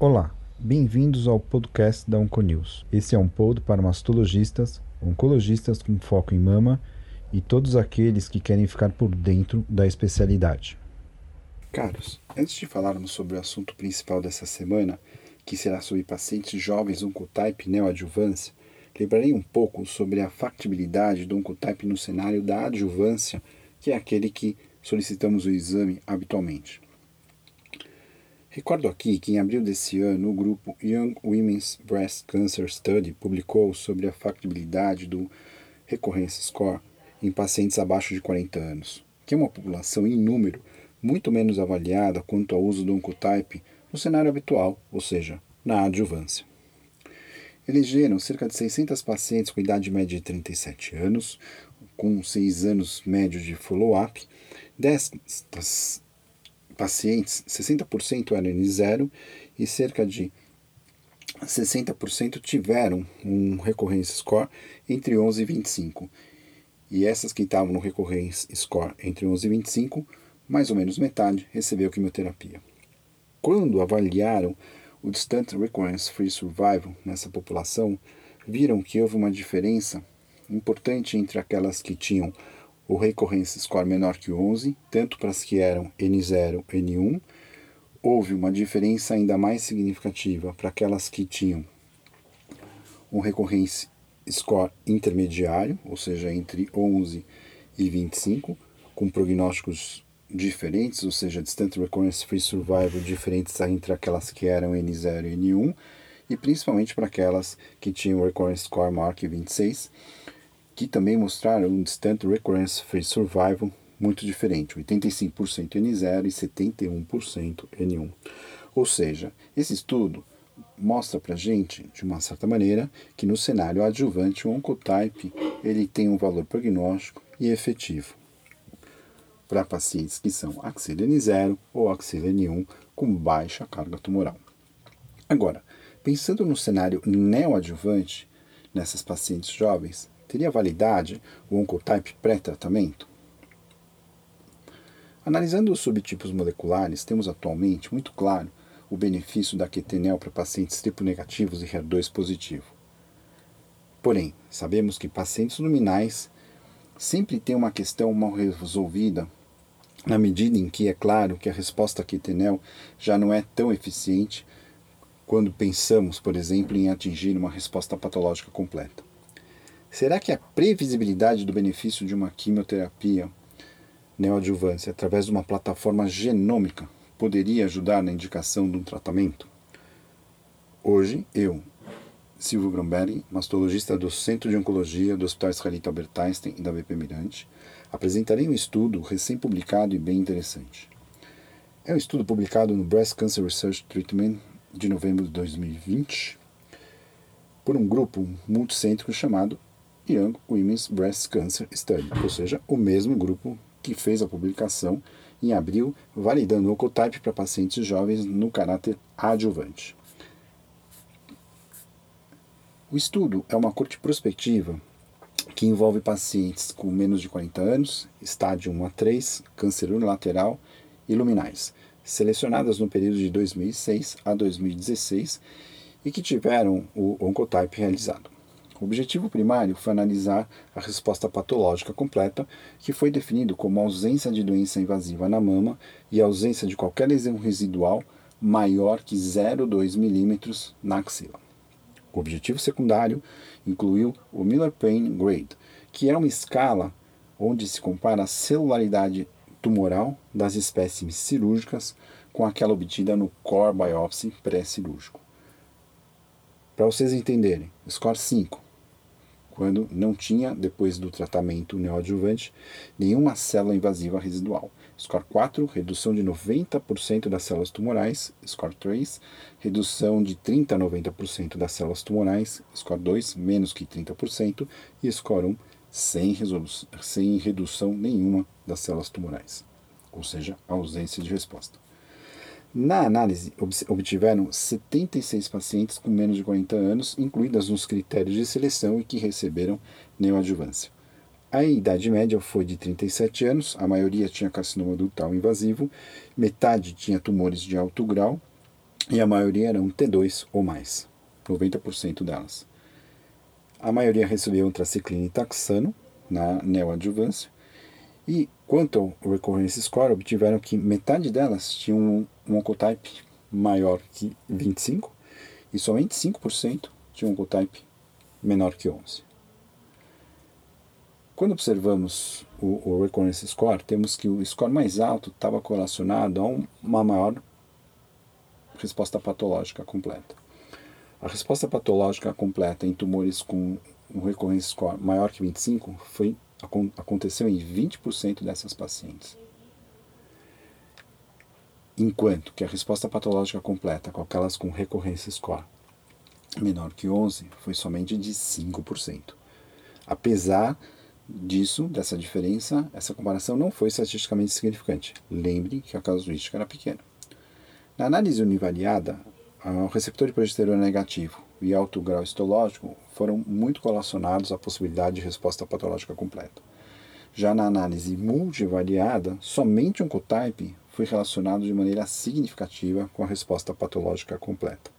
Olá, bem-vindos ao podcast da Onconews. Esse é um pod para mastologistas, oncologistas com foco em mama e todos aqueles que querem ficar por dentro da especialidade. Caros, antes de falarmos sobre o assunto principal dessa semana, que será sobre pacientes jovens Oncotype neoadjuvância, lembrarei um pouco sobre a factibilidade do Oncotype no cenário da adjuvância, que é aquele que solicitamos o exame habitualmente. Recordo aqui que em abril desse ano o grupo Young Women's Breast Cancer Study publicou sobre a factibilidade do Recurrence Score em pacientes abaixo de 40 anos, que é uma população em número muito menos avaliada quanto ao uso do Oncotype no cenário habitual, ou seja, na adjuvância. Elegeram cerca de 600 pacientes com idade média de 37 anos, com 6 anos médio de follow-up. Destas pacientes, 60% eram N0 e cerca de 60% tiveram um recorrência score entre 11 e 25. E essas que estavam no recorrência score entre 11 e 25, mais ou menos metade recebeu quimioterapia. Quando avaliaram o Distant Recurrence Free Survival nessa população, viram que houve uma diferença importante entre aquelas que tinham o recorrência score menor que 11, tanto para as que eram N0 N1, houve uma diferença ainda mais significativa para aquelas que tinham um recorrência score intermediário, ou seja, entre 11 e 25, com prognósticos diferentes, ou seja, Distant Recurrence Free Survival diferentes entre aquelas que eram N0 e N1, e principalmente para aquelas que tinham Recurrence Score Mark 26, que também mostraram um Distant Recurrence Free Survival muito diferente, 85% N0 e 71% N1. Ou seja, esse estudo mostra para gente, de uma certa maneira, que no cenário adjuvante o oncotype ele tem um valor prognóstico e efetivo para pacientes que são axila N0 ou axila N1 com baixa carga tumoral. Agora, pensando no cenário neoadjuvante, nessas pacientes jovens, teria validade o oncotype pré-tratamento? Analisando os subtipos moleculares, temos atualmente muito claro o benefício da quetenel para pacientes triplo negativos e HER2 positivo. Porém, sabemos que pacientes luminais sempre têm uma questão mal resolvida na medida em que é claro que a resposta quetenel já não é tão eficiente quando pensamos, por exemplo, em atingir uma resposta patológica completa. Será que a previsibilidade do benefício de uma quimioterapia neoadjuvância através de uma plataforma genômica poderia ajudar na indicação de um tratamento? Hoje, eu, Silvio Gromberg, mastologista do Centro de Oncologia do Hospital Israelita Albert Einstein e da VP Mirante, apresentarei um estudo recém-publicado e bem interessante. É um estudo publicado no Breast Cancer Research Treatment de novembro de 2020 por um grupo multicêntrico chamado Young Women's Breast Cancer Study, ou seja, o mesmo grupo que fez a publicação em abril, validando o Oncotype para pacientes jovens no caráter adjuvante. O estudo é uma corte prospectiva que envolve pacientes com menos de 40 anos, estádio 1 a 3, câncer unilateral e luminais, selecionadas no período de 2006 a 2016 e que tiveram o Oncotype realizado. O objetivo primário foi analisar a resposta patológica completa, que foi definido como ausência de doença invasiva na mama e ausência de qualquer lesão residual maior que 0,2 milímetros na axila. O objetivo secundário incluiu o Miller Pain Grade, que é uma escala onde se compara a celularidade tumoral das espécimes cirúrgicas com aquela obtida no core biopsy pré-cirúrgico. Para vocês entenderem, score 5, quando não tinha, depois do tratamento neoadjuvante, nenhuma célula invasiva residual. Score 4, redução de 90% das células tumorais. Score 3, redução de 30% a 90% das células tumorais. Score 2, menos que 30%. E Score 1, sem, sem redução nenhuma das células tumorais. Ou seja, ausência de resposta. Na análise, obtiveram 76 pacientes com menos de 40 anos, incluídas nos critérios de seleção e que receberam neoadjuvância. A idade média foi de 37 anos, a maioria tinha carcinoma ductal invasivo, metade tinha tumores de alto grau e a maioria eram T2 ou mais, 90% delas. A maioria recebeu antraciclina e taxano na neoadjuvância e quanto ao recurrence score, obtiveram que metade delas tinham um, um oncotype maior que 25 e somente 5% tinham um oncotype menor que 11. Quando observamos o, o recurrence score, temos que o score mais alto estava correlacionado a uma maior resposta patológica completa. A resposta patológica completa em tumores com um recurrence score maior que 25 foi, aconteceu em 20% dessas pacientes. Enquanto que a resposta patológica completa com aquelas com recorrência score menor que 11 foi somente de 5%. Apesar disso, dessa diferença, essa comparação não foi estatisticamente significante. Lembre que a casuística era pequena. Na análise univariada, o receptor de progesterona negativo e alto grau histológico foram muito relacionados à possibilidade de resposta patológica completa. Já na análise multivariada, somente um cotype foi relacionado de maneira significativa com a resposta patológica completa,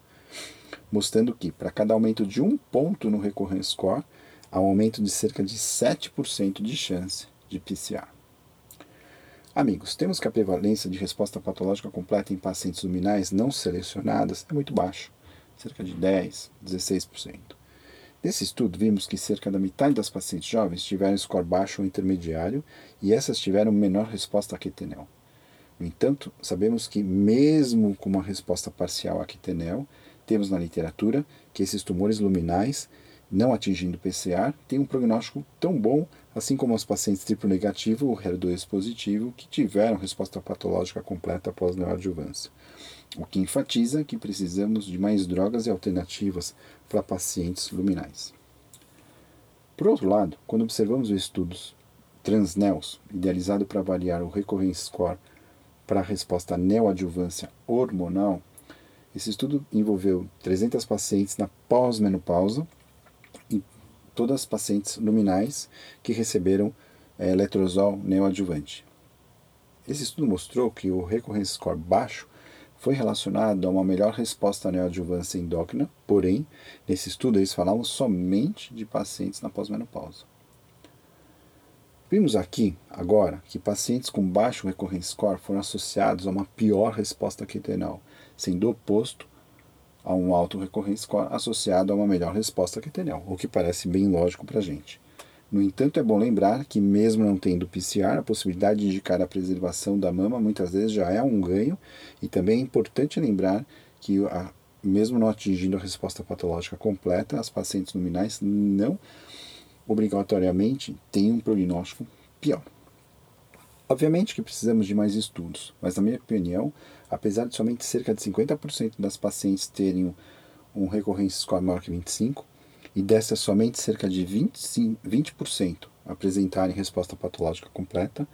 mostrando que, para cada aumento de um ponto no recurrence score, há um aumento de cerca de 7% de chance de PCA. Amigos, temos que a prevalência de resposta patológica completa em pacientes luminais não selecionadas é muito baixa, cerca de 10, 16%. Nesse estudo, vimos que cerca da metade das pacientes jovens tiveram score baixo ou intermediário e essas tiveram menor resposta a quetenel. No entanto, sabemos que, mesmo com uma resposta parcial a quetenel, temos na literatura que esses tumores luminais não atingindo PCR, tem um prognóstico tão bom, assim como os pacientes triplo negativo ou HER2 positivo, que tiveram resposta patológica completa após neoadjuvância. O que enfatiza que precisamos de mais drogas e alternativas para pacientes luminais. Por outro lado, quando observamos os estudos Transnels, idealizado para avaliar o Recurrence Score para a resposta neoadjuvância hormonal, esse estudo envolveu 300 pacientes na pós-menopausa todas as pacientes luminais que receberam é, letrozol neoadjuvante. Esse estudo mostrou que o recurrence score baixo foi relacionado a uma melhor resposta à neoadjuvância endócrina, porém, nesse estudo eles falavam somente de pacientes na pós-menopausa. Vimos aqui, agora, que pacientes com baixo recurrence score foram associados a uma pior resposta quintenal, sendo oposto a um alto recorrência associado a uma melhor resposta quaternial, o que parece bem lógico para a gente. No entanto, é bom lembrar que, mesmo não tendo PCR, a possibilidade de indicar a preservação da mama muitas vezes já é um ganho, e também é importante lembrar que, a, mesmo não atingindo a resposta patológica completa, as pacientes luminais não obrigatoriamente têm um prognóstico pior. Obviamente que precisamos de mais estudos, mas, na minha opinião, apesar de somente cerca de 50% das pacientes terem um recorrência score maior que 25, e dessas somente cerca de 20%, 20 apresentarem resposta patológica completa,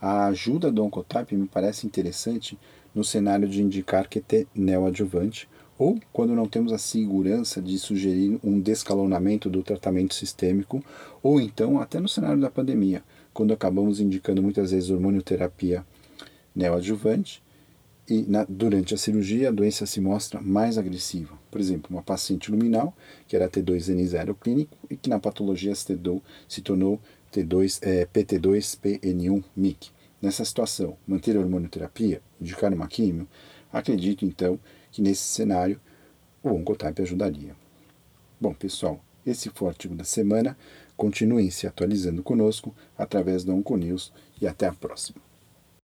a ajuda do Oncotype me parece interessante no cenário de indicar que é neoadjuvante ou quando não temos a segurança de sugerir um descalonamento do tratamento sistêmico, ou então até no cenário da pandemia, quando acabamos indicando muitas vezes hormonioterapia neoadjuvante e na, durante a cirurgia a doença se mostra mais agressiva. Por exemplo, uma paciente luminal, que era T2N0 clínico e que na patologia se, tornou T2, é, PT2-PN1-MIC. Nessa situação, manter a hormonioterapia, indicar uma químio, acredito então que nesse cenário o Oncotype ajudaria. Bom, pessoal, esse foi o artigo da semana. Continuem se atualizando conosco através do Onconews e até a próxima.